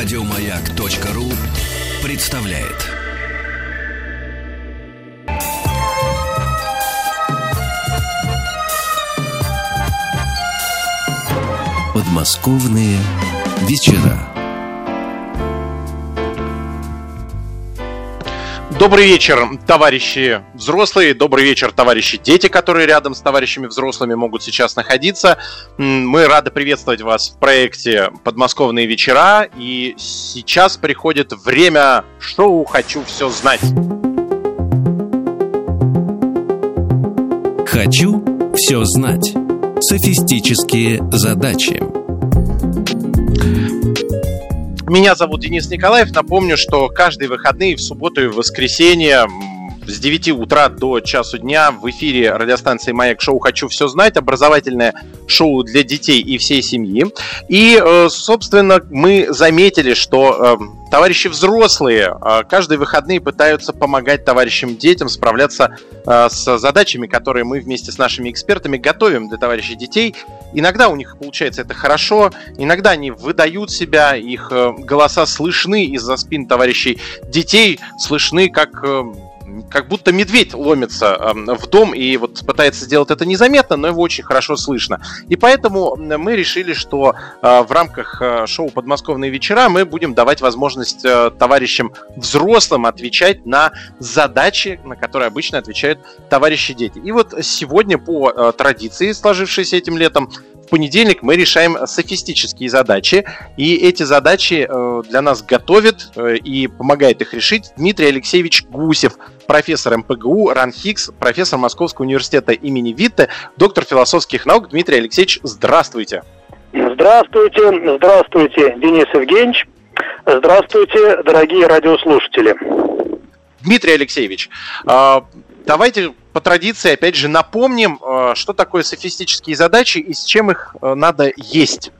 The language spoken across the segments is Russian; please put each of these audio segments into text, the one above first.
Радиомаяк.ру представляет. Подмосковные вечера. Добрый вечер, товарищи взрослые, добрый вечер, товарищи дети, которые рядом с товарищами взрослыми могут сейчас находиться. Мы рады приветствовать вас в проекте «Подмосковные вечера», и сейчас приходит время шоу «Хочу все знать». «Хочу все знать». Софистические задачи. Меня зовут Денис Николаев. Напомню, что каждые выходные в субботу и в воскресенье с 9 утра до часу дня в эфире радиостанции «Маяк» шоу «Хочу все знать», образовательное шоу для детей и всей семьи. И, э, собственно, мы заметили, что э, товарищи взрослые э, каждые выходные пытаются помогать товарищам детям справляться с задачами, которые мы вместе с нашими экспертами готовим для товарищей детей. Иногда у них получается это хорошо, иногда они выдают себя, их голоса слышны из-за спин товарищей детей, слышны как как будто медведь ломится эм, в дом и вот пытается сделать это незаметно, но его очень хорошо слышно. И поэтому мы решили, что э, в рамках э, шоу «Подмосковные вечера» мы будем давать возможность э, товарищам взрослым отвечать на задачи, на которые обычно отвечают товарищи дети. И вот сегодня по традиции, сложившейся этим летом, в понедельник мы решаем софистические задачи, и эти задачи для нас готовит и помогает их решить Дмитрий Алексеевич Гусев, профессор МПГУ, РАНХИКС, профессор Московского университета имени Витте, доктор философских наук Дмитрий Алексеевич, здравствуйте. Здравствуйте, здравствуйте, Денис Евгеньевич. Здравствуйте, дорогие радиослушатели. Дмитрий Алексеевич, а, давайте по традиции, опять же, напомним, а, что такое софистические задачи и с чем их а, надо есть.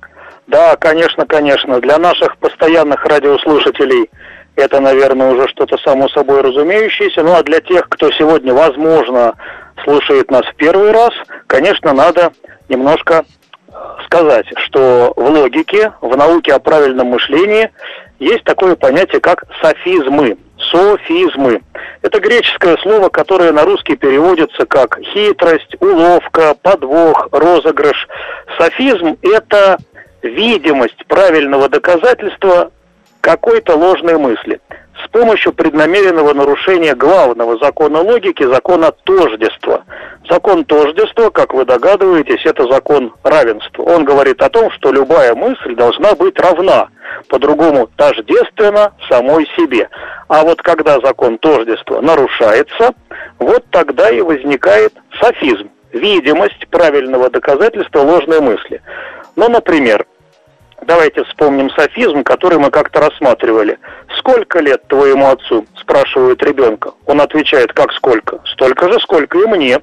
Да, конечно, конечно. Для наших постоянных радиослушателей – это, наверное, уже что-то само собой разумеющееся. Ну а для тех, кто сегодня, возможно, слушает нас в первый раз, конечно, надо немножко сказать, что в логике, в науке о правильном мышлении есть такое понятие, как софизмы. Софизмы. Это греческое слово, которое на русский переводится как хитрость, уловка, подвох, розыгрыш. Софизм – это видимость правильного доказательства какой-то ложной мысли с помощью преднамеренного нарушения главного закона логики, закона тождества. Закон тождества, как вы догадываетесь, это закон равенства. Он говорит о том, что любая мысль должна быть равна, по-другому тождественно самой себе. А вот когда закон тождества нарушается, вот тогда и возникает софизм, видимость правильного доказательства ложной мысли. Ну, например, Давайте вспомним софизм, который мы как-то рассматривали. «Сколько лет твоему отцу?» – спрашивают ребенка. Он отвечает, как сколько? «Столько же, сколько и мне».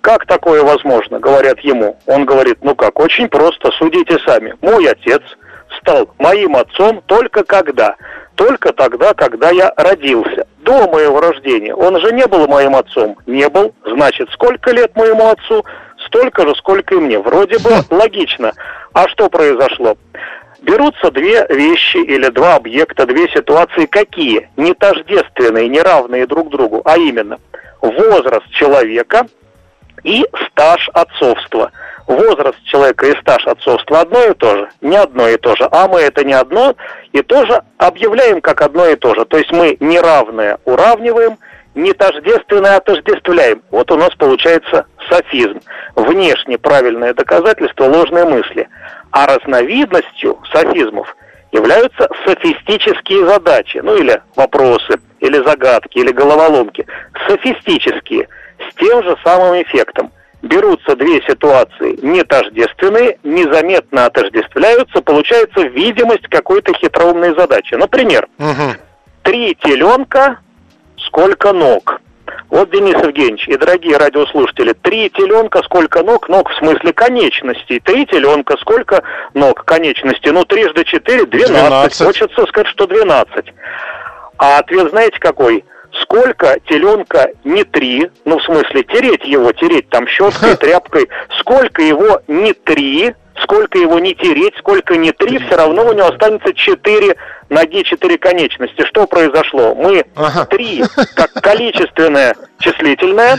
«Как такое возможно?» – говорят ему. Он говорит, ну как, очень просто, судите сами. Мой отец стал моим отцом только когда? Только тогда, когда я родился. До моего рождения. Он же не был моим отцом. Не был. Значит, сколько лет моему отцу? Столько же, сколько и мне. Вроде бы логично. А что произошло? Берутся две вещи или два объекта, две ситуации. Какие? Не тождественные, не равные друг другу, а именно возраст человека и стаж отцовства. Возраст человека и стаж отцовства одно и то же? Не одно и то же. А мы это не одно и то же объявляем как одно и то же. То есть мы неравное уравниваем, не тождественное отождествляем. Вот у нас получается софизм. Внешне правильное доказательство ложной мысли. А разновидностью софизмов являются софистические задачи, ну или вопросы, или загадки, или головоломки. Софистические, с тем же самым эффектом. Берутся две ситуации нетождественные, незаметно отождествляются, получается видимость какой-то хитроумной задачи. Например, угу. три теленка, сколько ног? Вот, Денис Евгеньевич и дорогие радиослушатели, три теленка, сколько ног? Ног в смысле конечностей. Три теленка, сколько ног конечностей? Ну, трижды четыре, двенадцать. Хочется сказать, что двенадцать. А ответ знаете какой? Сколько теленка не три, ну, в смысле, тереть его, тереть там щеткой, тряпкой, сколько его не три, сколько его не тереть, сколько не три, все равно у него останется четыре ноги, четыре конечности. Что произошло? Мы Ага. три как количественное числительное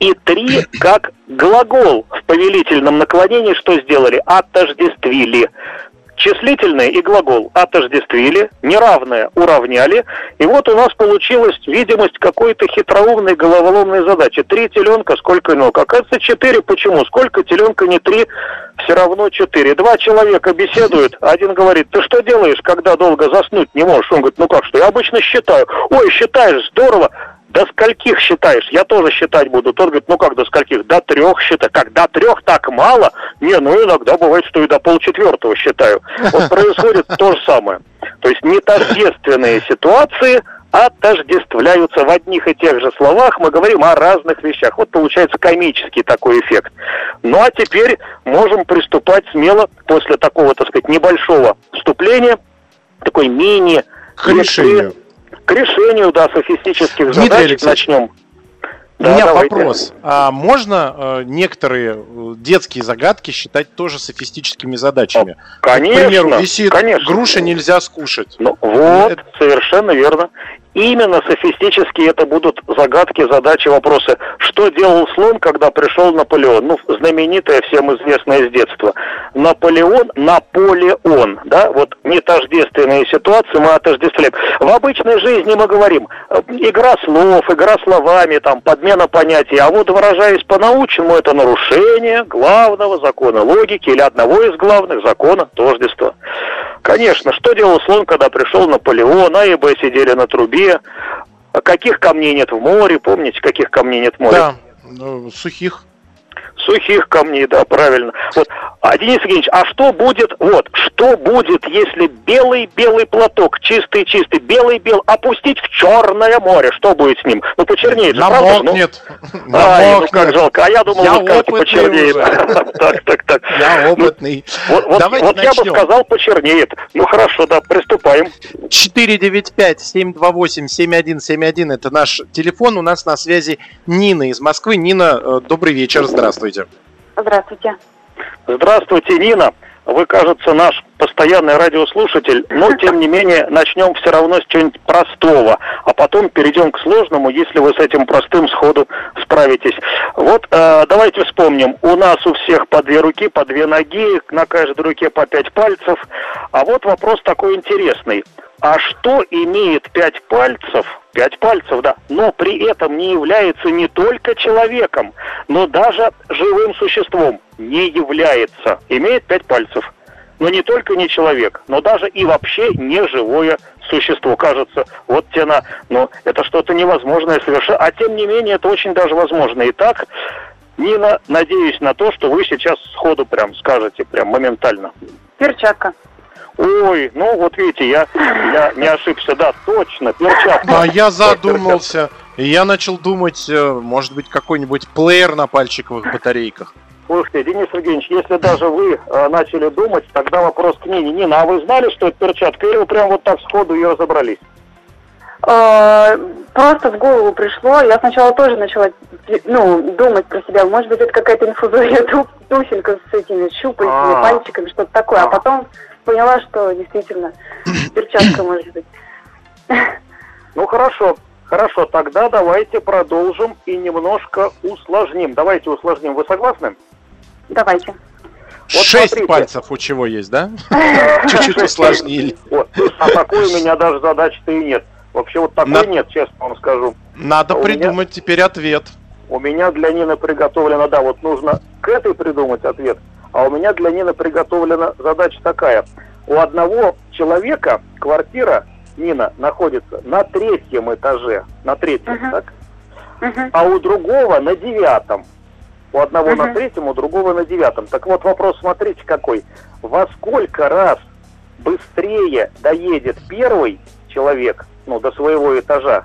и три как глагол в повелительном наклонении что сделали? Отождествили. Числительное и глагол отождествили, неравное уравняли, и вот у нас получилась видимость какой-то хитроумной головоломной задачи. Три теленка, сколько ног? Оказывается, четыре. Почему? Сколько теленка не три, все равно четыре. Два человека беседуют, один говорит, ты что делаешь, когда долго заснуть не можешь? Он говорит, ну как что, я обычно считаю. Ой, считаешь, здорово. До скольких считаешь? Я тоже считать буду. Тот говорит, ну как до скольких? До трех считай. Как до трех так мало? Не, ну иногда бывает, что и до полчетвертого считаю. Вот происходит то же самое. То есть нетождественные ситуации отождествляются в одних и тех же словах, мы говорим о разных вещах. Вот получается комический такой эффект. Ну а теперь можем приступать смело после такого, так сказать, небольшого вступления, такой мини К решению. К решению, да, софистических Дмитрий задач Алексеевич, начнем. У Да, меня давайте. вопрос. А можно э, некоторые э, детские загадки считать тоже софистическими задачами? Конечно, К примеру, висит конечно. груша нельзя скушать. Ну, вот, Это- совершенно верно. Именно софистические это будут загадки, задачи, вопросы. Что делал слон, когда пришел Наполеон? Ну, знаменитая, всем известная с детства. Наполеон, Наполеон, да, вот нетождественные ситуации мы отождествляем. В обычной жизни мы говорим, э, игра слов, игра словами, там, подмена понятий, а вот выражаясь по-научному, это нарушение главного закона логики или одного из главных закона тождества. Конечно, что делал слон, когда пришел Наполеон, А и Б сидели на трубе, А каких камней нет в море, помните, каких камней нет в море? Да, ну, сухих. Сухих камней, да, правильно. Вот, а, Денис Евгеньевич, а что будет, вот, что будет, если белый-белый платок, чистый-чистый, белый-белый, опустить в Черное море? Что будет с ним? Ну, почернеет же? Ну, Намокнет. Ну как Намокнет. жалко. А я думал, Я вы скажете, почернеет. Так, так, так. Я опытный. Вот, я бы сказал, почернеет. Ну хорошо, да, приступаем. 495-728-7171 это наш телефон. У нас на связи Нина из Москвы. Нина, э, добрый вечер, здравствуйте. Здравствуйте. Здравствуйте, Нина. Вы, кажется, наш постоянный радиослушатель, но, тем не менее, начнем все равно с чего-нибудь простого, а потом перейдем к сложному, если вы с этим простым сходу справитесь. Вот э, давайте вспомним. У нас у всех по две руки, по две ноги, на каждой руке по пять пальцев. А вот вопрос такой интересный. А что имеет пять пальцев, пять пальцев, да, но при этом не является не только человеком, но даже живым существом не является, имеет пять пальцев. Но не только не человек, но даже и вообще не живое существо. Кажется, вот тена, но это что-то невозможное совершенно. А тем не менее, это очень даже возможно. Итак, Нина, надеюсь на то, что вы сейчас сходу прям скажете, прям моментально. Перчатка. Ой, ну вот видите, я, я не ошибся, да, точно, перчатка. А я задумался. И я начал думать, э, может быть, какой-нибудь плеер на пальчиковых батарейках. Слушайте, Денис Евгеньевич, если даже вы э, начали думать, тогда вопрос к Нине. Нина, а вы знали, что это перчатка, или вы прям вот так сходу ее разобрались? Э, Просто в голову пришло. Я сначала тоже начала ну, думать про себя. Может быть, это какая-то инфузория ту- туфелька с этими щупальцами, А. пальчиками, что-то такое. А. А потом поняла, что действительно перчатка может быть. Ну хорошо, хорошо, тогда давайте продолжим и немножко усложним. Давайте усложним, вы согласны? Давайте. Шесть смотрите. пальцев у чего есть, да? Чуть-чуть усложнили. Вот. А такой у меня даже задачи-то и нет. Вообще вот такой нет, честно вам скажу. Надо А придумать теперь ответ. У меня для Нины приготовлено, да, вот нужно к этой придумать ответ, а у меня для Нины приготовлена задача такая. У одного человека квартира, Нина, находится на третьем этаже, на третьем, Мгм. так? Мгм. А у другого на девятом. У одного на Мгм. третьем, у другого на девятом. Так вот вопрос, смотрите какой. Во сколько раз быстрее доедет первый человек, ну, до своего этажа,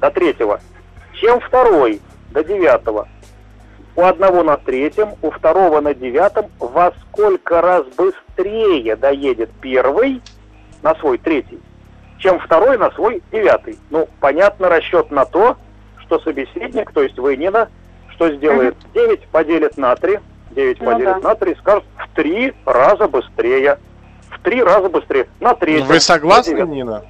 до третьего, чем второй до девятого? У одного на третьем, у второго на девятом, во сколько раз быстрее доедет первый на свой третий, чем второй на свой девятый? Ну, понятно, расчет на то, что собеседник, то есть вы, Нина, что сделает? 9 поделит на 3, 9 Ну поделить да. на 3, скажут в 3 раза быстрее. В 3 раза быстрее. На 3. Вы согласны, Нина?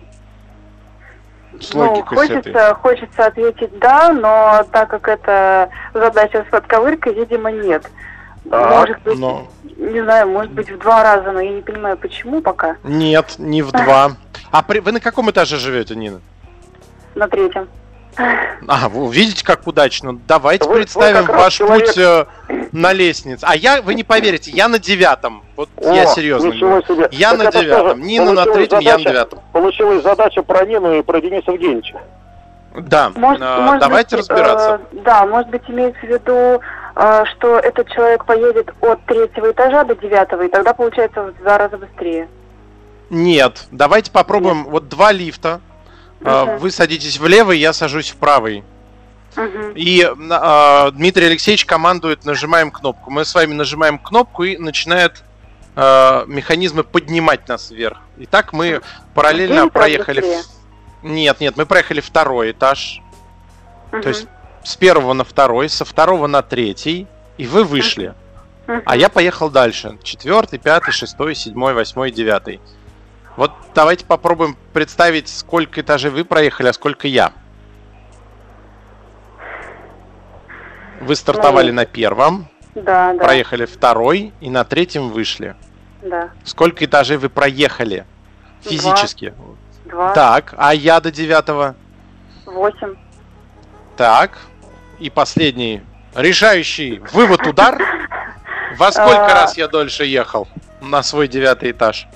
С Ну, этой. хочется, хочется ответить да, но так как это задача с подковыркой, видимо, нет. Так, может быть, но- не знаю, может быть в два раза, но я не понимаю, почему пока Нет, не в два. А при- вы на каком этаже живете, Нина? на третьем. А, вы видите, как удачно. Давайте Вы- вы представим как раз ваш человек- путь э, на лестнице. А я, вы не поверите, я на девятом. Вот О, я серьезно себе. Я Так на девятом. Нина на третьем, я на задача- девятом. Получилась задача про Нину и про Дениса Евгеньевича. Да, Может, э, может давайте быть, разбираться. э, да, может быть, имеется в виду, э, что этот человек поедет от третьего этажа до девятого, и тогда получается в два раза быстрее. Нет, давайте попробуем. Вот два лифта. Мгм. Вы садитесь в левый, я сажусь в правый. Мгм. И э, Дмитрий Алексеевич командует, нажимаем кнопку. Мы с вами нажимаем кнопку и начинает э, механизмы поднимать нас вверх. И так мы параллельно раз проехали. в- Нет, нет, мы проехали второй этаж. Мгм. То есть с первого на второй, со второго на третий, и вы вышли. Мгм. А я поехал дальше. Четвертый, пятый, шестой, седьмой, восьмой, девятый. Вот давайте попробуем представить, сколько этажей вы проехали, а сколько я. Вы стартовали Ну, на первом, Да, да, проехали второй и на третьем вышли. да. Сколько этажей вы проехали физически? Два, Так, а я до девятого. восемь. Так, и последний, решающий вывод удар. Во сколько А. раз я дольше ехал на свой девятый этаж?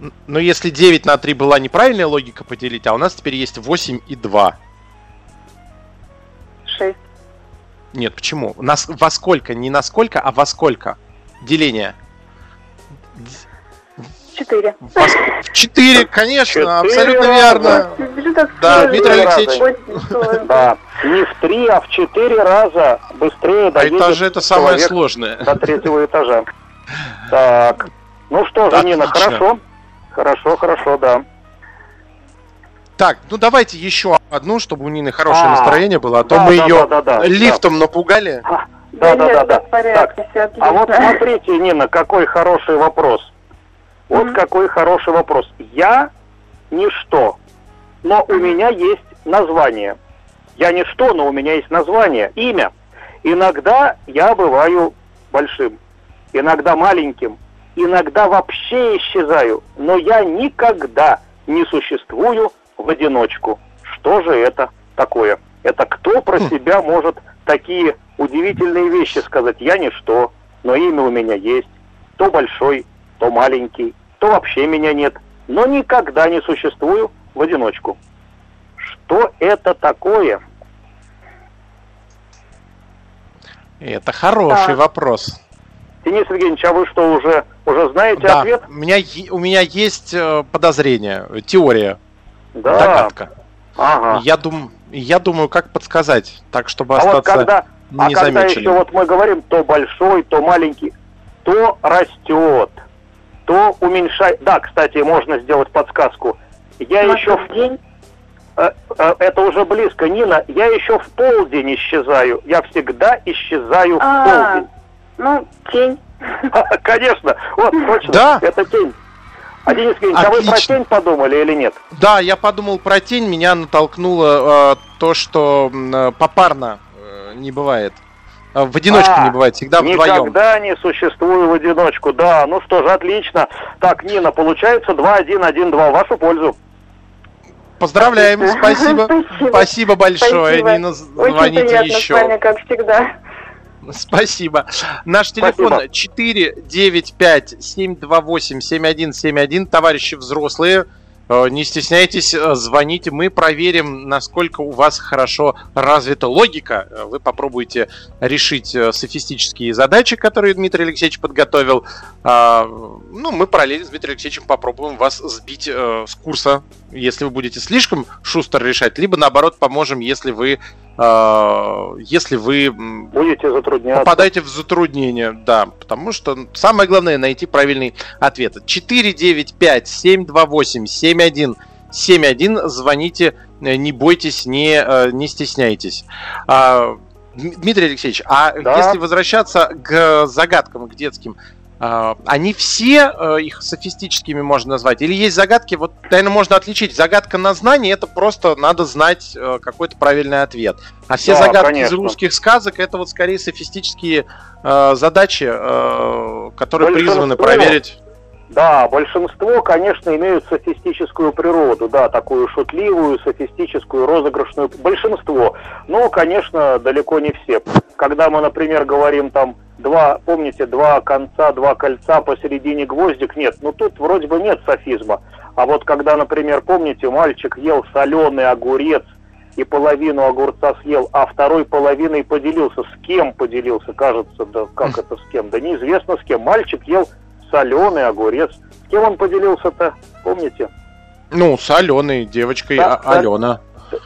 Н- Ну, если 9 на 3 была неправильная логика поделить, а у нас теперь есть 8 и 2. Шесть. Нет, почему? Нас, во сколько? Не на сколько, а во сколько? Деление. Четыре. Во ск- В 4, конечно, Четыре абсолютно раза. верно. Да. Дмитрий Алексеевич. Да. Не в 3, а в 4 раза быстрее А доедет этаже это самое сложное. до третьего этажа. Так. Ну что же, Нина, хорошо. Хорошо, хорошо, да. Так, ну давайте еще одну, чтобы у Нины хорошее А, настроение было, а то да, мы да, ее да, да, да, лифтом напугали. Да, Да да, да, да. порядке, все отлично. А вот смотрите, Нина, какой хороший вопрос. Вот Мгм. какой хороший вопрос. Я ничто, но у меня есть название. Я ничто, но у меня есть название, имя. Иногда я бываю большим, иногда маленьким, иногда вообще исчезаю, но я никогда не существую в одиночку. Что же это такое? Это кто про Хм. себя может такие удивительные вещи сказать? Я ничто, но имя у меня есть. То большой, то маленький, то вообще меня нет. Но никогда не существую в одиночку. Что это такое? Это хороший Так. вопрос. Денис Евгеньевич, а вы что, уже, уже знаете Да, ответ? у меня, е- у меня есть э, подозрение, теория, Да. догадка. Ага. Я, дум, я думаю, как подсказать, так, чтобы А вот остаться когда, а когда еще вот мы говорим, то большой, то маленький, то растет, то уменьшает. Да, кстати, можно сделать подсказку. Я Может, еще в день? Э, э, Это уже близко, Нина. Я еще в полдень исчезаю. Я всегда исчезаю в А, полдень. Ну, тень. Конечно. Вот, точно. Да. Это тень. А Денис Евгеньевич, а вы про тень подумали или нет? Да, я подумал про тень, меня натолкнуло э, то, что э, попарно э, не бывает. Э, В одиночку А, не бывает, всегда вдвоем. Никогда не существую в одиночку. Да, ну что же, отлично. Так, Нина, получается 2-1-1-2 в вашу пользу. Поздравляем, спасибо. Спасибо. Спасибо большое, Спасибо. Нина, Очень звоните приятно еще. с вами, как всегда. Спасибо. Наш телефон Спасибо. 495-728-7171. Товарищи взрослые, э, не стесняйтесь, э, звоните. Мы проверим, насколько у вас хорошо развита логика. Э, Вы попробуете решить софистические задачи, которые Дмитрий Алексеевич подготовил. А, Ну, мы параллельно с Дмитрием Алексеевичем попробуем вас сбить с курса, если вы будете слишком шустро решать, либо наоборот поможем, если вы если вы Будете затрудняться. попадаете в затруднение, да, потому что самое главное найти правильный ответ. 495-728-7171, звоните, э, не бойтесь, не, э, не стесняйтесь. А, Дмитрий Алексеевич, а Да. если возвращаться к загадкам, к детским, а, они все э, их софистическими можно назвать? Или есть загадки, вот, наверное, можно отличить. Загадка на знание, это просто надо знать э, какой-то правильный ответ. А все Да, загадки из конечно. русских сказок, это вот скорее софистические э, задачи, э, которые призваны Большинство- проверить... Да, большинство, конечно, имеют софистическую природу, да, такую шутливую, софистическую, розыгрышную. Большинство. Но, конечно, далеко не все. Когда мы, например, говорим там два, помните, два конца, два кольца, посередине гвоздик, нет, ну тут вроде бы нет софизма. А вот когда, например, помните, мальчик ел соленый огурец и половину огурца съел, а второй половиной поделился. С кем поделился, кажется, да как это с кем? Да неизвестно с кем. Мальчик ел соленый огурец. С кем он поделился-то, помните? Ну, с Аленой, девочкой Да, А- да. Алена.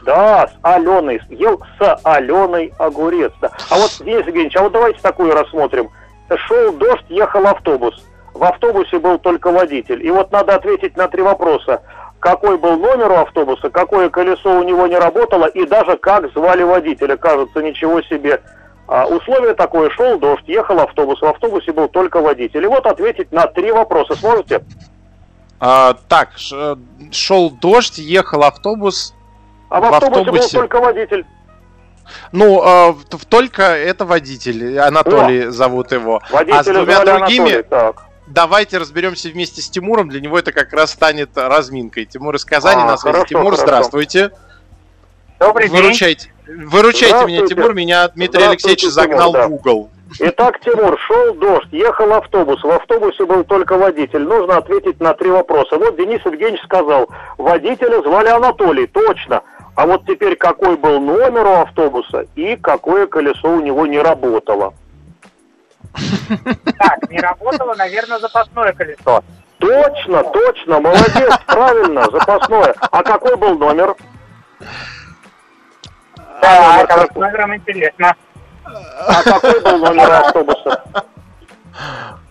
Да, с Аленой. Ел с Аленой огурец. Да. А вот, Денис Евгеньевич, а вот давайте такую рассмотрим. Шел дождь, ехал автобус. В автобусе был только водитель. И вот надо ответить на три вопроса. Какой был номер у автобуса, какое колесо у него не работало, и даже как звали водителя. Кажется, ничего себе. А, условие такое, шел дождь, ехал автобус, в автобусе был только водитель. И вот ответить на три вопроса сможете? А, так, ш- шел дождь, ехал автобус. А в, В автобусе, автобусе. был только водитель. Ну, в- только это водитель, Анатолий зовут его. Водителя а с двумя другими Анатолий, так. давайте разберемся вместе с Тимуром. Для него это как раз станет разминкой. Тимур из Казани А, на связи. хорошо, Тимур, хорошо. здравствуйте. Добрый день. Выручайте. Меня. Тимур. Меня Дмитрий Алексеевич загнал Тимур, да. в угол. Итак, Тимур, шел дождь, ехал автобус, в автобусе был только водитель. Нужно ответить на три вопроса. Вот Денис Евгеньевич сказал, водителя звали Анатолий, точно. А вот теперь какой был номер у автобуса и какое колесо у него не работало. Так, не работало, наверное, запасное колесо. Точно, точно, молодец, правильно, запасное. А какой был номер? Да, номер это вот какой? номером интересно. А какой был номер автобуса?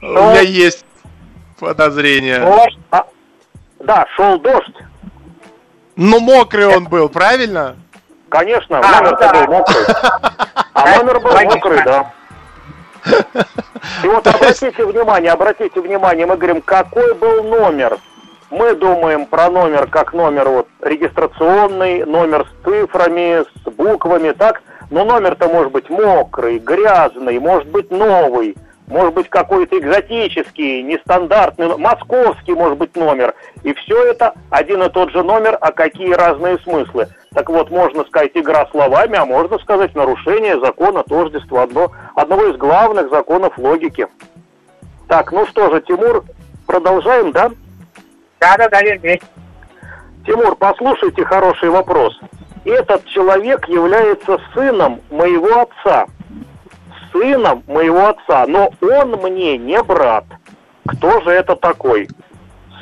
У меня есть подозрение. Дождь. А, да, шел дождь. Ну, мокрый он был, правильно? Конечно, А, номер да. был мокрый. А номер был Логично. мокрый, да. И вот обратите внимание, обратите внимание, мы говорим, какой был номер. Мы думаем про номер как номер вот регистрационный, номер с цифрами, с буквами, так? Но номер-то может быть мокрый, грязный, может быть новый, может быть какой-то экзотический, нестандартный, московский может быть номер. И все это один и тот же номер, а какие разные смыслы. Так вот, можно сказать игра словами, а можно сказать нарушение закона тождества, одно, одного из главных законов логики. Так, ну что же, Тимур, продолжаем, да? Да-да-да, я здесь. Тимур, послушайте хороший вопрос. Этот человек является сыном моего отца. Сыном моего отца, но он мне не брат. Кто же это такой?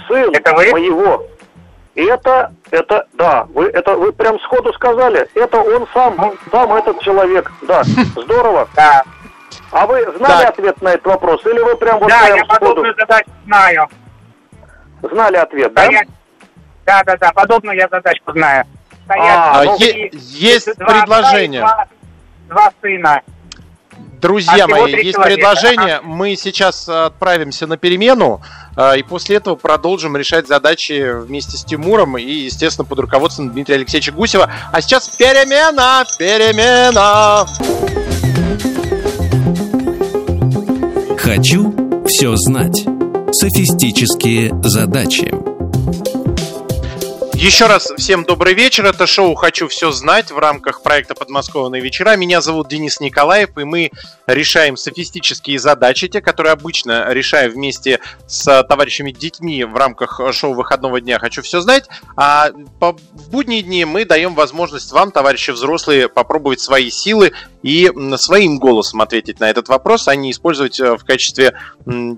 Сын Это вы? моего. Это, это, да, вы, это вы прям сходу сказали. Это он сам, сам этот человек. Да, здорово. Да, А вы знали Так. ответ на этот вопрос? Или вы прям вот да прям я сходу подобную задачу знаю. Знали ответ, да? Стоять- Да-да-да, подобную я задачку знаю. Стоят А, А, ну, е- есть два предложение. Два, два сына. Друзья А мои, есть человека, предложение. Мы сейчас э, отправимся на перемену, э, и после этого продолжим решать задачи вместе с Тимуром и, естественно, под руководством Дмитрия Алексеевича Гусева. А сейчас перемена! Перемена! Хочу все знать. Софистические задачи. Еще раз всем добрый вечер. Это шоу «Хочу все знать» в рамках проекта «Подмосковные вечера». Меня зовут Денис Николаев, и мы решаем софистические задачи, те, которые обычно решаем вместе с товарищами детьми в рамках шоу выходного дня «Хочу все знать». А по- в будние дни мы даем возможность вам, товарищи взрослые, попробовать свои силы и своим голосом ответить на этот вопрос, а не использовать э, в качестве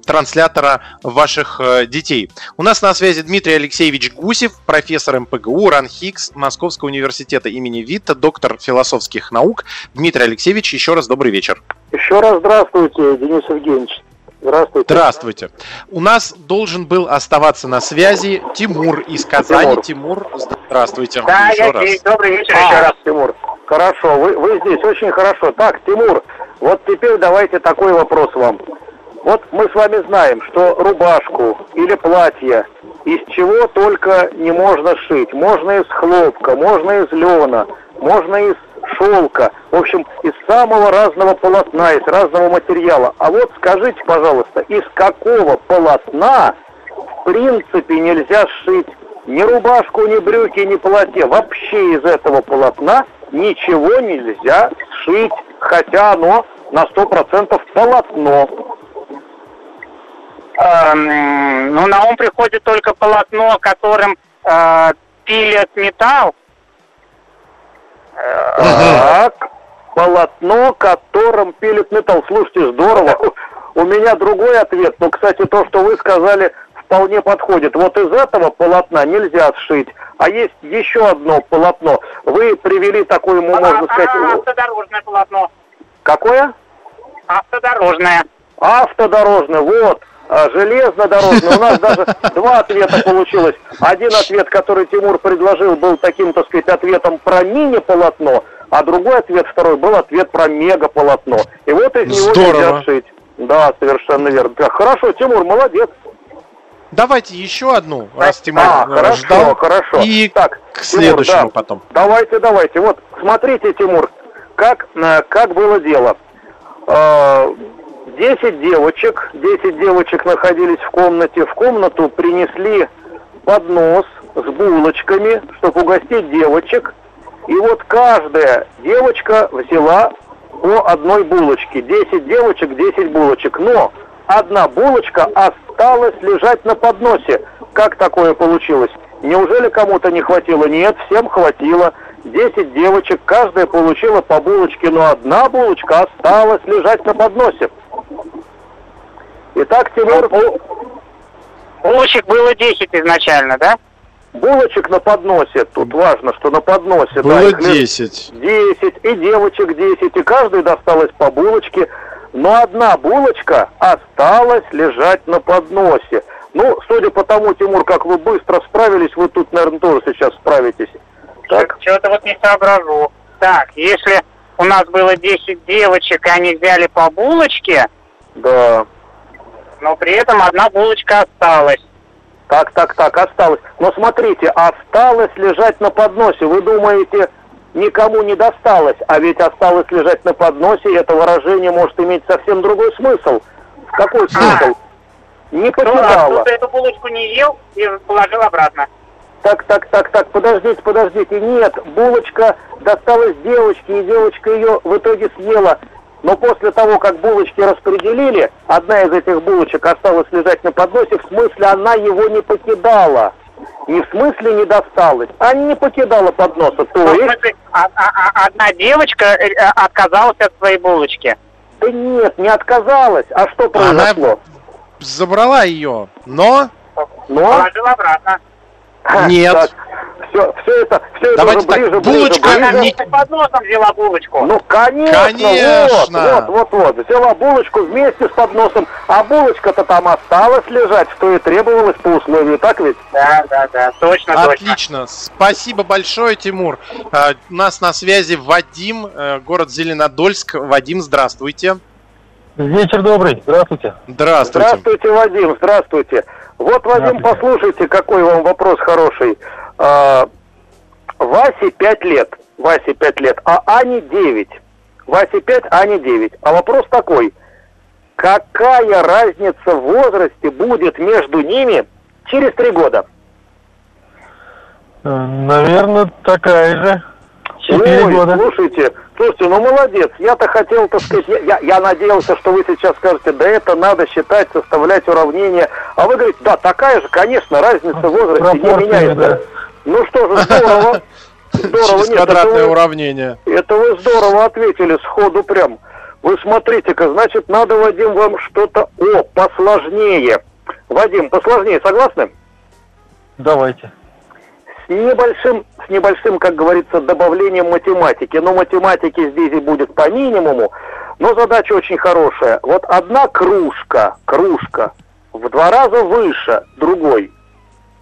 транслятора ваших э, детей. У нас на связи Дмитрий Алексеевич Гусев, профессор МПГУ, РАНХИКС Московского университета имени Витта, доктор философских наук. Дмитрий Алексеевич, еще раз добрый вечер. Еще раз здравствуйте, Денис Евгеньевич. Здравствуйте. Здравствуйте. У нас должен был оставаться на связи Тимур из Казани. Тимур, здравствуйте. Да, еще я раз. здесь. Добрый вечер А, еще раз. Тимур. Хорошо, вы, вы здесь очень хорошо. Так, Тимур, вот теперь давайте такой вопрос вам. Вот мы с вами знаем, что рубашку или платье из чего только не можно шить. Можно из хлопка, можно из лена, можно из шелка. В общем, из самого разного полотна, из разного материала. А вот скажите, пожалуйста, из какого полотна в принципе нельзя сшить ни рубашку, ни брюки, ни платье. Вообще из этого полотна ничего нельзя сшить, хотя оно на сто процентов полотно. Эм, ну, на ум приходит только полотно, которым э, пилят металл. Так, полотно, которым пилит металл. Слушайте, здорово. У меня другой ответ. Но, кстати, то, что вы сказали, вполне подходит. Вот из этого полотна нельзя сшить. А есть еще одно полотно. Вы привели такое, ему, можно сказать... А, автодорожное полотно. Какое? Автодорожное. Автодорожное, вот. А, Железнодорожное. У нас даже два ответа получилось. Один ответ, который Тимур предложил, был таким, так сказать, ответом про мини-полотно, а другой ответ, второй, был ответ про мегаполотно. И вот из него Здорово. нельзя сшить. Да, совершенно верно. Так, Хорошо, Тимур, молодец. Давайте еще одну, раз Тимур А, хорошо, ждал. хорошо. И Так, к Тимур, следующему да. потом. Давайте, давайте. Вот, смотрите, Тимур, как, э, как было дело. Э, Десять девочек, десять девочек находились в комнате. В комнату принесли поднос с булочками, чтобы угостить девочек. И вот каждая девочка взяла по одной булочке. Десять девочек, десять булочек. Но одна булочка осталась лежать на подносе. Как такое получилось? Неужели кому-то не хватило? Нет, всем хватило. Десять девочек, каждая получила по булочке, но одна булочка осталась лежать на подносе. Итак, Тимур, Булочек было 10 изначально, да? булочек на подносе. Тут важно, что на подносе. да, Было лежит 10. 10, и девочек 10, и каждой досталось по булочке, но одна булочка осталась лежать на подносе. Ну, судя по тому, Тимур, как вы быстро справились, вы тут, наверное, тоже сейчас справитесь. Так, Чего-то вот не соображу. Так, если у нас было 10 девочек, и они взяли по булочке, да. но при этом одна булочка осталась. Так, так, так, осталось. Но смотрите, осталось лежать на подносе. Вы думаете, никому не досталось, а ведь осталось лежать на подносе, и это выражение может иметь совсем другой смысл. Какой смысл? Не Ну, а кто-то эту булочку не ел и положил обратно. Так, так, так, так, подождите, подождите. Нет, булочка досталась девочке, и девочка ее в итоге съела. Но после того, как булочки распределили, одна из этих булочек осталась лежать на подносе, в смысле она его не покидала. Не в смысле не досталась, а не покидала подноса. То Ну, есть, смысле, а- а- а- одна девочка э, э, отказалась от своей булочки. да нет, не отказалась. А что Она произошло? забрала ее, но Но... Положила обратно. Нет. все, все это, все это Давайте уже так, ближе, булочка ближе, Она ближе. не- вместе с подносом взяла булочку. Ну, конечно, Конечно. Вот, вот, вот, вот. Взяла булочку вместе с подносом, а булочка-то там осталась лежать, что и требовалось по условию, так ведь? Да, да, да, точно, точно. Отлично. Спасибо большое, Тимур. А, У нас на связи Вадим, э, город Зеленодольск. Вадим, здравствуйте. Вечер добрый, здравствуйте. Здравствуйте. Здравствуйте, Вадим, здравствуйте. Вот, Вадим, послушайте, какой вам вопрос хороший. А, Васе 5 лет, Васе 5 лет, а Ане 9. Васе 5, Ане 9. А вопрос такой. Какая разница в возрасте будет между ними через 3 года? Наверное, такая же. Четыре Ой, года. слушайте, слушайте, ну молодец. Я-то хотел, так сказать, я, я- я надеялся, что вы сейчас скажете, да это надо считать, составлять уравнение. А вы говорите, да, такая же, конечно, разница в возрасте не меняется. да. Ну что же, здорово. Здорово, Через нет, это квадратное вы- уравнение. это вы здорово ответили сходу прям. Вы смотрите-ка, значит, надо, Вадим, вам что-то, о, посложнее. Вадим, посложнее, согласны? Давайте. С небольшим, с небольшим, как говорится, добавлением математики. Но математики здесь и будет по минимуму, но задача очень хорошая. Вот одна кружка, кружка в два раза выше другой,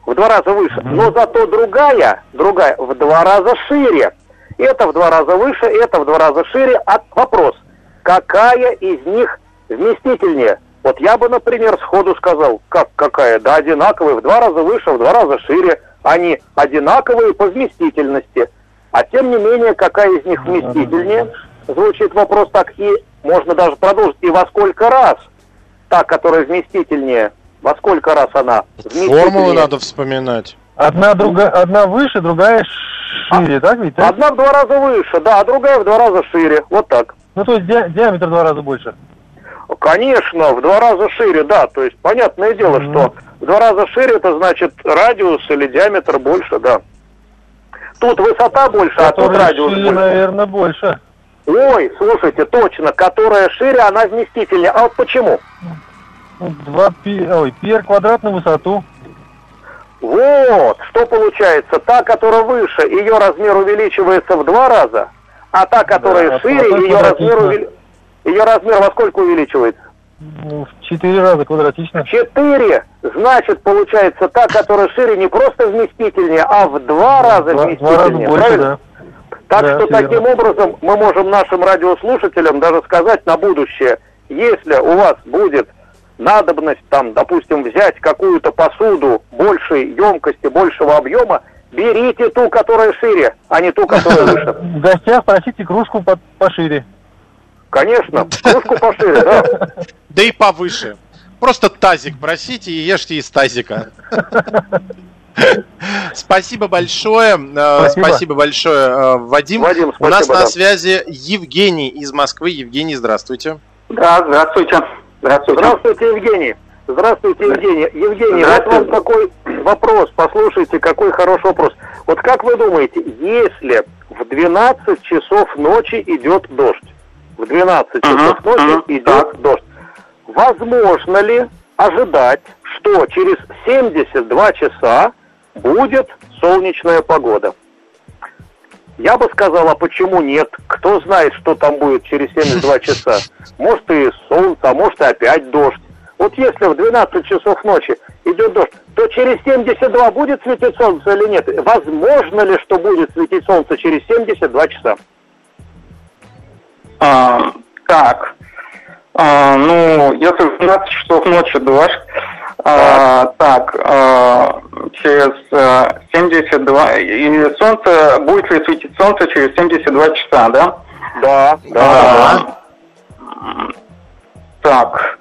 в два раза выше, но зато другая, другая в два раза шире. Это в два раза выше, это в два раза шире. А вопрос, какая из них вместительнее? Вот я бы, например, сходу сказал, как какая? Да, одинаковые, в два раза выше, в два раза шире. Они одинаковые по вместительности. А тем не менее, какая из них вместительнее? Звучит вопрос так, и можно даже продолжить. И во сколько раз та, которая вместительнее, во сколько раз она вместительнее? Формулу надо вспоминать. Одна, друга, одна выше, другая шире, так ведь? так? Одна в два раза выше, да, а другая в два раза шире. Вот так. Ну, то есть ди- диаметр в два раза больше. Конечно, в два раза шире, да. То есть понятное дело, Мгм. что в два раза шире это значит радиус или диаметр больше, да. Тут высота больше, а тут Которая радиус шире, больше. наверное, больше. Ой, слушайте, точно, которая шире, она вместительнее. А вот почему? Ну, Два пи... Ой, r квадрат на высоту. Вот, что получается, та, которая выше, ее размер увеличивается в два раза, а та, которая Да, шире, ее размер, увели- ее размер во сколько увеличивается? Ну, в четыре раза квадратично. Четыре. Значит, получается, та, которая шире, не просто вместительнее, а в два раза Два, два раза вместительнее. больше, правильно? да. Так Да, что таким верно. образом мы можем нашим радиослушателям даже сказать на будущее, если у вас будет надобность, там, допустим, взять какую-то посуду большей емкости, большего объема, берите ту, которая шире, а не ту, которая выше. В гостях просите кружку по- пошире. Конечно, кружку пошире, да. Да и повыше. Просто тазик просите и ешьте из тазика. Спасибо большое. э, Спасибо. Спасибо большое, э, Вадим. У нас на связи Евгений из Москвы. Евгений, здравствуйте. Да, здравствуйте. Здравствуйте. Здравствуйте, Евгений. Здравствуйте, Евгений. Евгений, вот Здравствуйте. вам такой вопрос. Послушайте, какой хороший вопрос. Вот как вы думаете, если в 12 часов ночи идет дождь, в 12 Мгм, часов ночи мгм, идет так. дождь, возможно ли ожидать, что через 72 часа будет солнечная погода? Я бы сказал, а почему нет? Кто знает, что там будет через 72 часа? Может и солнце, а может и опять дождь. Вот если в 12 часов ночи идет дождь, то через 72 будет светить солнце или нет? Возможно ли, что будет светить солнце через 72 часа? А, так. А, ну, если в 12 часов ночи дождь, а, так, а, через а, 72... И солнце... Будет ли светить солнце через 72 часа, да? Да, Да. М, Так.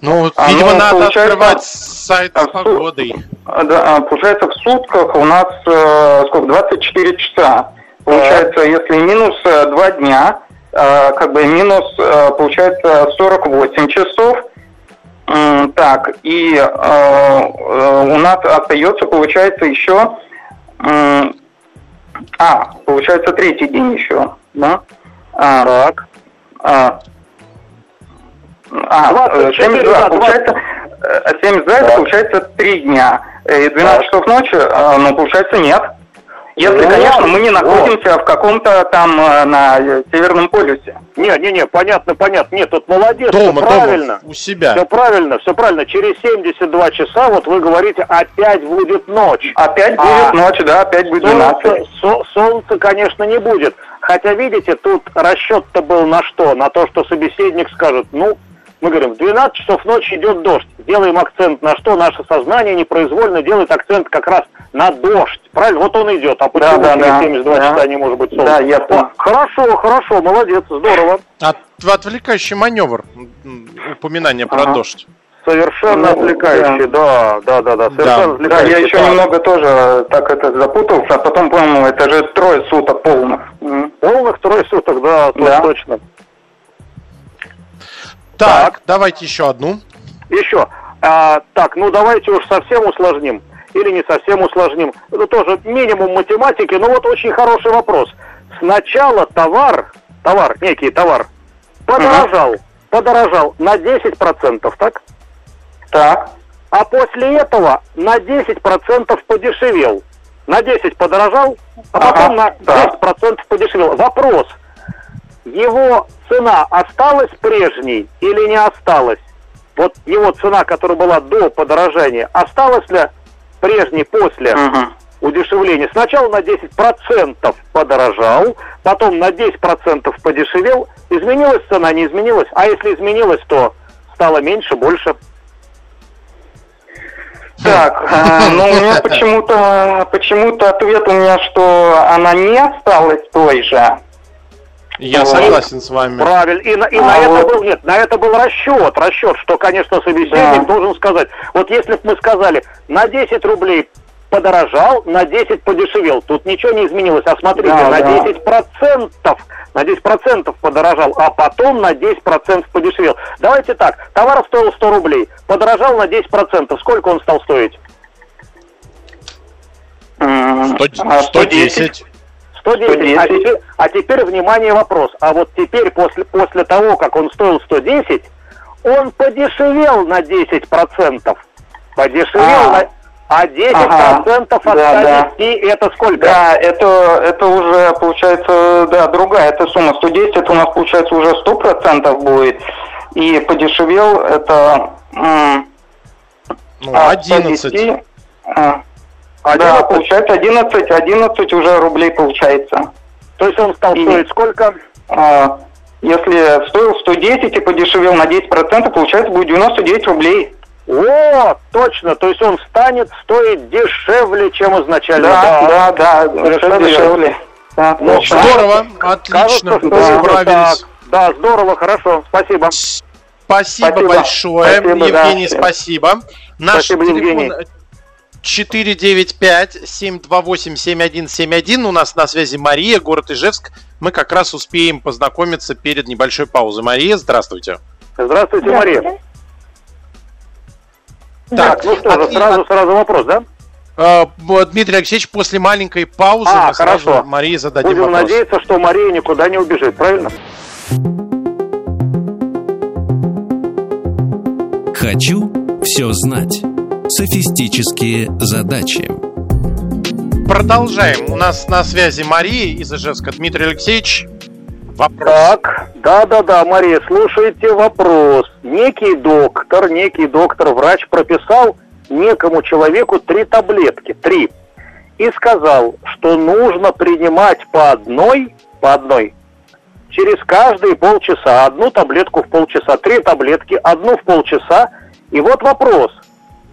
Ну, А, видимо, ну, надо открывать сайт а, с погодой. а, Да, а, получается, в сутках у нас э, сколько? 24 часа. Получается, если минус э, 2 дня, э, как бы минус, э, получается, 48 часов. Так, и э, э, у нас остается, получается, еще... А, получается, третий день еще, да? А, Так. а, а, 24, 72, да, получается, э, 72 это получается 3 дня. Э, И 12 часов ночи, э, ну, получается, нет. Если, Вот, конечно, мы не вот. находимся в каком-то там э, на Северном полюсе. Не, не, не, понятно, понятно. Нет, тут молодец, Дома, всё правильно. дома, у себя. Все правильно, все правильно. Через 72 часа, вот вы говорите, опять будет ночь. Опять А, будет ночь, да, опять будет 12. Солнца, со- солнца, конечно, не будет. Хотя, видите, тут расчет-то был на что? На то, что собеседник скажет, ну, мы говорим, в 12 часов ночи идет дождь. Делаем акцент на что? Наше сознание непроизвольно делает акцент как раз на дождь. Правильно? Вот он идет. А почему да, через да, 72 да. часа не может быть солнца? Да, ясно. О, Хорошо, хорошо, молодец, здорово. От- отвлекающий маневр. Упоминание про Ага. дождь. Совершенно Ну, отвлекающий, да, да, да, да, совершенно Да, я отвлекающий. еще Так. немного тоже так это запутался, а потом понял, это же трое суток полных. Полных трое суток, да, Да. точно. Так, давайте еще одну. Еще. А, так, ну давайте уж совсем усложним. Или не совсем усложним. Это тоже минимум математики, но вот очень хороший вопрос. Сначала товар, товар, некий товар, подорожал, подорожал на 10%, так? Так, А после этого на 10% подешевел. На 10 подорожал, а Ага, потом на да. 10% подешевел. Вопрос. Его цена осталась прежней или не осталась? Вот его цена, которая была до подорожания, осталась ли прежней после Мгм. удешевление. Сначала на 10% подорожал, потом на 10% подешевел. Изменилась цена, не изменилась? А если изменилась, то стало меньше, больше. Так, а, ну у меня почему-то почему-то ответ у меня, что она не осталась той же. Я Вот. согласен с вами. Правильно. И на, и А на это вот- был, нет, на это был расчет, расчет, что, конечно, собеседник Да. должен сказать. Вот если бы мы сказали, на 10 рублей подорожал, на 10 подешевел, тут ничего не изменилось. А смотрите, Да, на да. 10 процентов, на 10 процентов подорожал, а потом на 10 процентов подешевел. Давайте так, товар стоил 100 рублей, подорожал на 10 процентов, сколько он стал стоить? М, Сто- а 110. 110. А 110. теперь, а теперь, внимание, вопрос. А вот теперь, после, после того, как он стоил 110, он подешевел на 10%. Подешевел А. на... А 10% Ага. от Да, да. 110 это сколько? Да, это, это уже получается, да, другая эта сумма. 110 это у нас получается уже 100% будет. И подешевел это... Ну, от 11. 110, а, Да, 11. получается 11, 11 уже рублей получается. То есть он стал И- стоить сколько? А, Если стоил 110 и подешевел на 10%, получается будет 99 рублей. О, точно. То есть он станет стоить дешевле, чем изначально. Да, да, да, Совершенно дешевле. дешевле. Да, Ну, точно. Здорово, Кажется, отлично, что да, справились. так. Да, здорово, хорошо, спасибо. Спасибо, Спасибо. большое, Спасибо, да. Евгений, спасибо. Наш Спасибо, телефон Евгений. 495-728-7171. У нас на связи Мария, город Ижевск. Мы как раз успеем познакомиться перед небольшой паузой. Мария, здравствуйте. Здравствуйте, Мария. Так, ну что же, от- сразу, сразу вопрос, да? Вот, Дмитрий Алексеевич, после маленькой паузы А, мы сразу хорошо. Марии зададим Будем вопрос. надеяться, что Мария никуда не убежит, правильно? Хочу все знать. Софистические задачи. Продолжаем. У нас на связи Мария из Ижевска. Дмитрий Алексеевич, вопрос. Так, да-да-да, Мария, слушайте вопрос. Некий доктор, некий доктор, врач прописал некому человеку три таблетки, три, и сказал, что нужно принимать по одной, по одной, через каждые полчаса, одну таблетку в полчаса, три таблетки, одну в полчаса. И вот вопрос,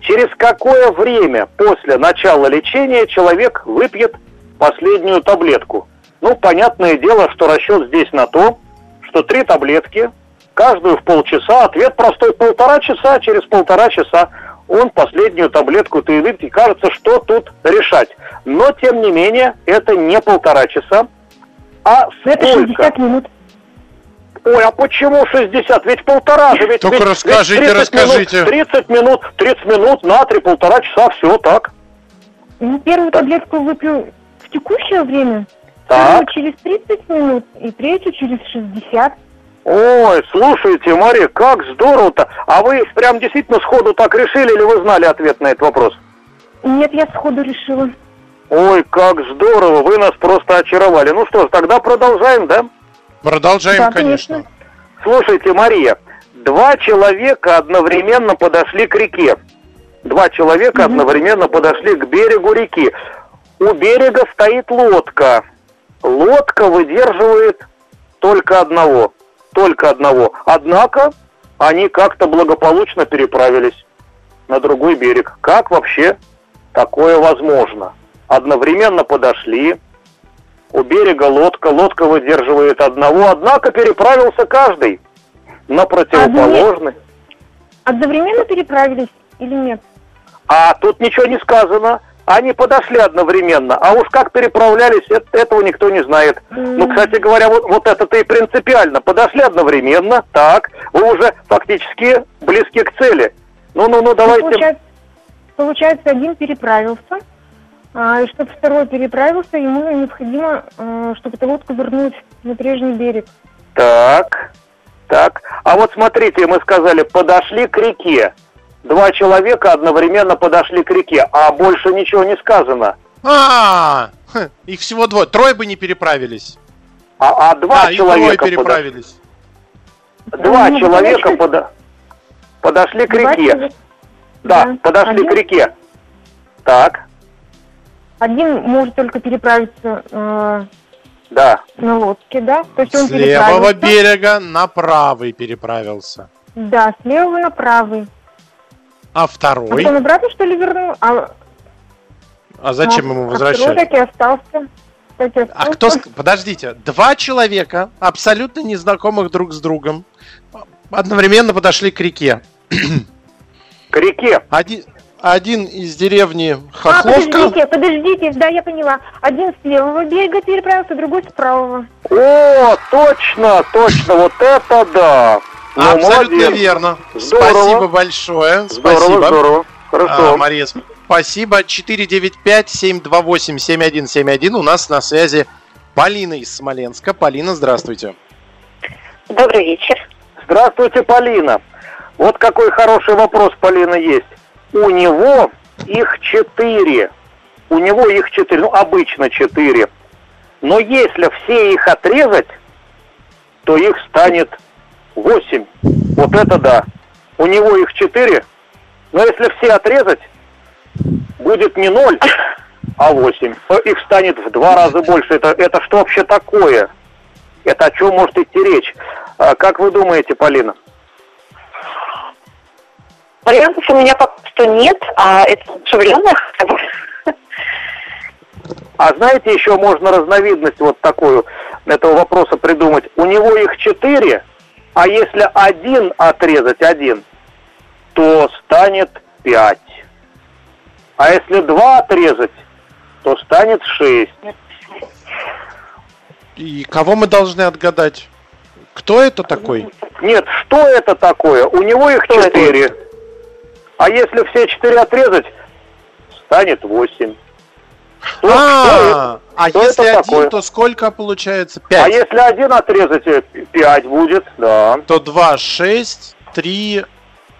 через какое время после начала лечения человек выпьет последнюю таблетку? Ну, понятное дело, что расчет здесь на то, что три таблетки, каждую в полчаса, ответ простой, полтора часа, через полтора часа он последнюю таблетку-то и выпьет. И кажется, что тут решать. Но, тем не менее, это не полтора часа, а Это сколько? 60 минут. Ой, а почему 60? Ведь полтора же. Ведь, Только ведь- расскажите, ведь 30 расскажите. Минут, 30 минут, 30 минут на три, полтора часа, все так. Ну, первую таблетку выпью в текущее время, Так. вторую через 30 минут и третью через 60. Ой, слушайте, Мария, как здорово-то. А вы прям действительно сходу так решили или вы знали ответ на этот вопрос? Нет, я сходу решила. Ой, как здорово, вы нас просто очаровали. Ну что ж, тогда продолжаем, да? Продолжаем, Да, конечно. конечно. Слушайте, Мария, два человека одновременно подошли к реке. Два человека одновременно подошли к берегу реки. У берега стоит лодка. Лодка выдерживает только одного. Только одного. Однако они как-то благополучно переправились на другой берег. Как вообще такое возможно? Одновременно подошли, у берега лодка, лодка выдерживает одного, однако переправился каждый на противоположный. Одновременно переправились или нет? А тут ничего не сказано. Они подошли одновременно. А уж как переправлялись, э- этого никто не знает. Ну, кстати говоря, вот, вот это-то и принципиально. Подошли одновременно, так, вы уже фактически близки к цели. Ну-ну-ну, Ну, давайте. Получается, получается, один переправился, и чтобы второй переправился, ему необходимо, а, чтобы эту лодку вернуть на прежний берег. Так, так. А вот смотрите, мы сказали, подошли к реке. Два человека одновременно подошли к реке, а больше ничего не сказано. А, хм, их всего двое. Трое бы не переправились. А, а два А, и трое человека подо- переправились. Два Ну, человека подожди. подо- подошли к реке. человека. Да, Да. подошли Один. к реке. Так. Один может только переправиться э, Да. на лодке, да? То есть он С левого берега на правый переправился. Да, с левого на правый. А А второй? потом обратно, что ли, вернул? А, А зачем ему а второй возвращать? так и остался. Так и А остался. кто... ск- Подождите, два человека, абсолютно незнакомых друг с другом, одновременно подошли к реке. К реке. Один, один из деревни А, Хохловка. подождите, подождите, да, я поняла. Один с левого берега переправился, другой с правого. О, точно, точно, вот это да. Ну, Абсолютно молодец. верно. Здорово. Спасибо большое. Здорово, Спасибо. здорово. Хорошо. А, Мария, спасибо. 495-728-7171. У нас на связи Полина из Смоленска. Полина, здравствуйте. Добрый вечер. Здравствуйте, Полина. Вот какой хороший вопрос, Полина, есть. У него их четыре. У него их четыре, ну, обычно четыре. Но если все их отрезать, то их станет восемь. Вот это да. У него их четыре, но если все отрезать, будет не ноль, а восемь. Их станет в два раза больше. Это, это что вообще такое? Это о чем может идти речь? А как вы думаете, Полина? Вариантов у меня пока что нет, а это шевеленных. А знаете, еще можно разновидность вот такую этого вопроса придумать. У него их четыре, а если один отрезать один, то станет пять. А если два отрезать, то станет шесть. И кого мы должны отгадать? Кто это такой? Нет, что это такое? У него их четыре. А если все четыре отрезать, станет восемь. Что-? А, а если один, то сколько получается? А Пять. если один отрезать, э, пять будет, да. То два, шесть, три,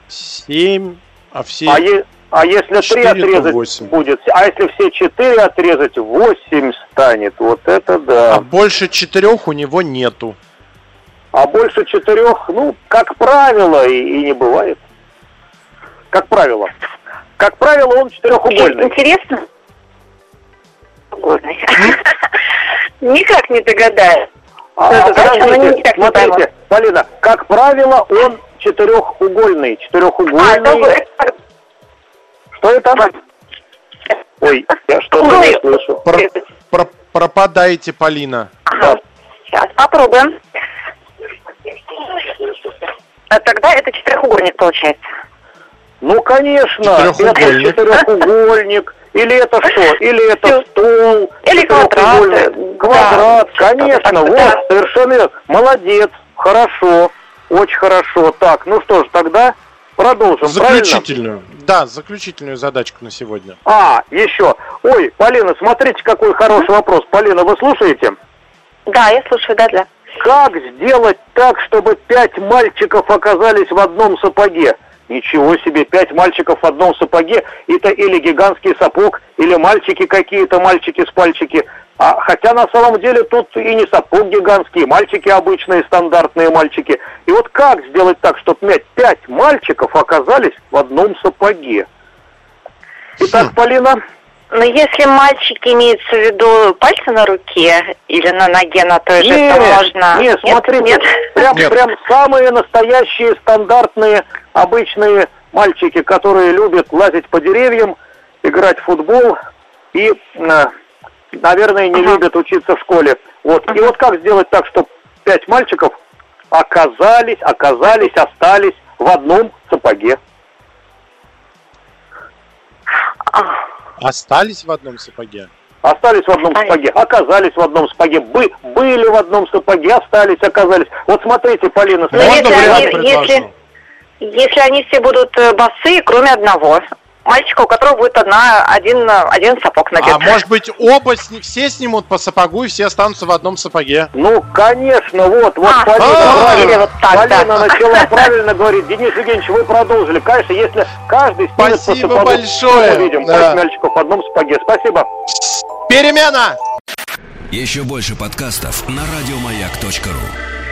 семь, а все... А, е- а если три отрезать восемь. будет, а если все четыре отрезать, восемь станет. Вот это а да. больше четырех у него нету. А больше четырех, ну, как правило, и, и не бывает. Как правило. Как правило, он четырехугольный. Интересно? Никак не догадаюсь. А, не смотрите. Полина, как правило, он четырехугольный. А, Четырехугольный. другой- Что это? Ой, я что-то не слышу. Про- про- пропадаете, Полина. Ага. Сейчас попробуем. А тогда это четырехугольник получается. Ну, конечно, это Четырехугольник. Или это что? Или это стол? Или квадрат, Квадрат, конечно. Вот, совершенно верно. Молодец. Хорошо. Очень хорошо. Так, ну что ж, тогда продолжим. правильно? Заключительную. Да, заключительную задачку на сегодня. А, еще. Ой, Полина, смотрите, какой хороший вопрос. Полина, вы слушаете? Да, я слушаю, да, да. Как сделать так, чтобы пять мальчиков оказались в одном сапоге? Ничего себе, пять мальчиков в одном сапоге, это или гигантский сапог, или мальчики какие-то, мальчики с пальчики. А, хотя на самом деле тут и не сапог гигантский, мальчики обычные, стандартные мальчики. И вот как сделать так, чтобы пять мальчиков оказались в одном сапоге? Итак, Полина, Но если мальчики имеются в виду пальцы на руке или на ноге на той же, то Нет, можно... нет, смотрите, Нет? Прям, Нет. прям самые настоящие, стандартные, обычные мальчики, которые любят лазить по деревьям, играть в футбол и, э, наверное, не Ага. любят учиться в школе. Вот. И вот как сделать так, чтобы пять мальчиков оказались, оказались, остались в одном сапоге? А, Остались в одном сапоге. Остались в одном сапоге, оказались в одном сапоге, бы, были в одном сапоге, остались, оказались. Вот смотрите, Полина, Можно если они- если- Если они все будут э, босые, кроме одного. Мальчика, у которого будет одна, один, один сапог надет. А может быть оба сни- все снимут по сапогу и все останутся в одном сапоге? Ну, конечно, вот, вот А, Полина, а, правильно, вот так, Полина да. начала правильно говорить. Денис Евгеньевич, вы продолжили. Конечно, если каждый снимет по Спасибо сапогу, большое. мы видим, Да. мальчиков в одном сапоге. Спасибо. Перемена! Еще больше подкастов на радиомаяк.ру.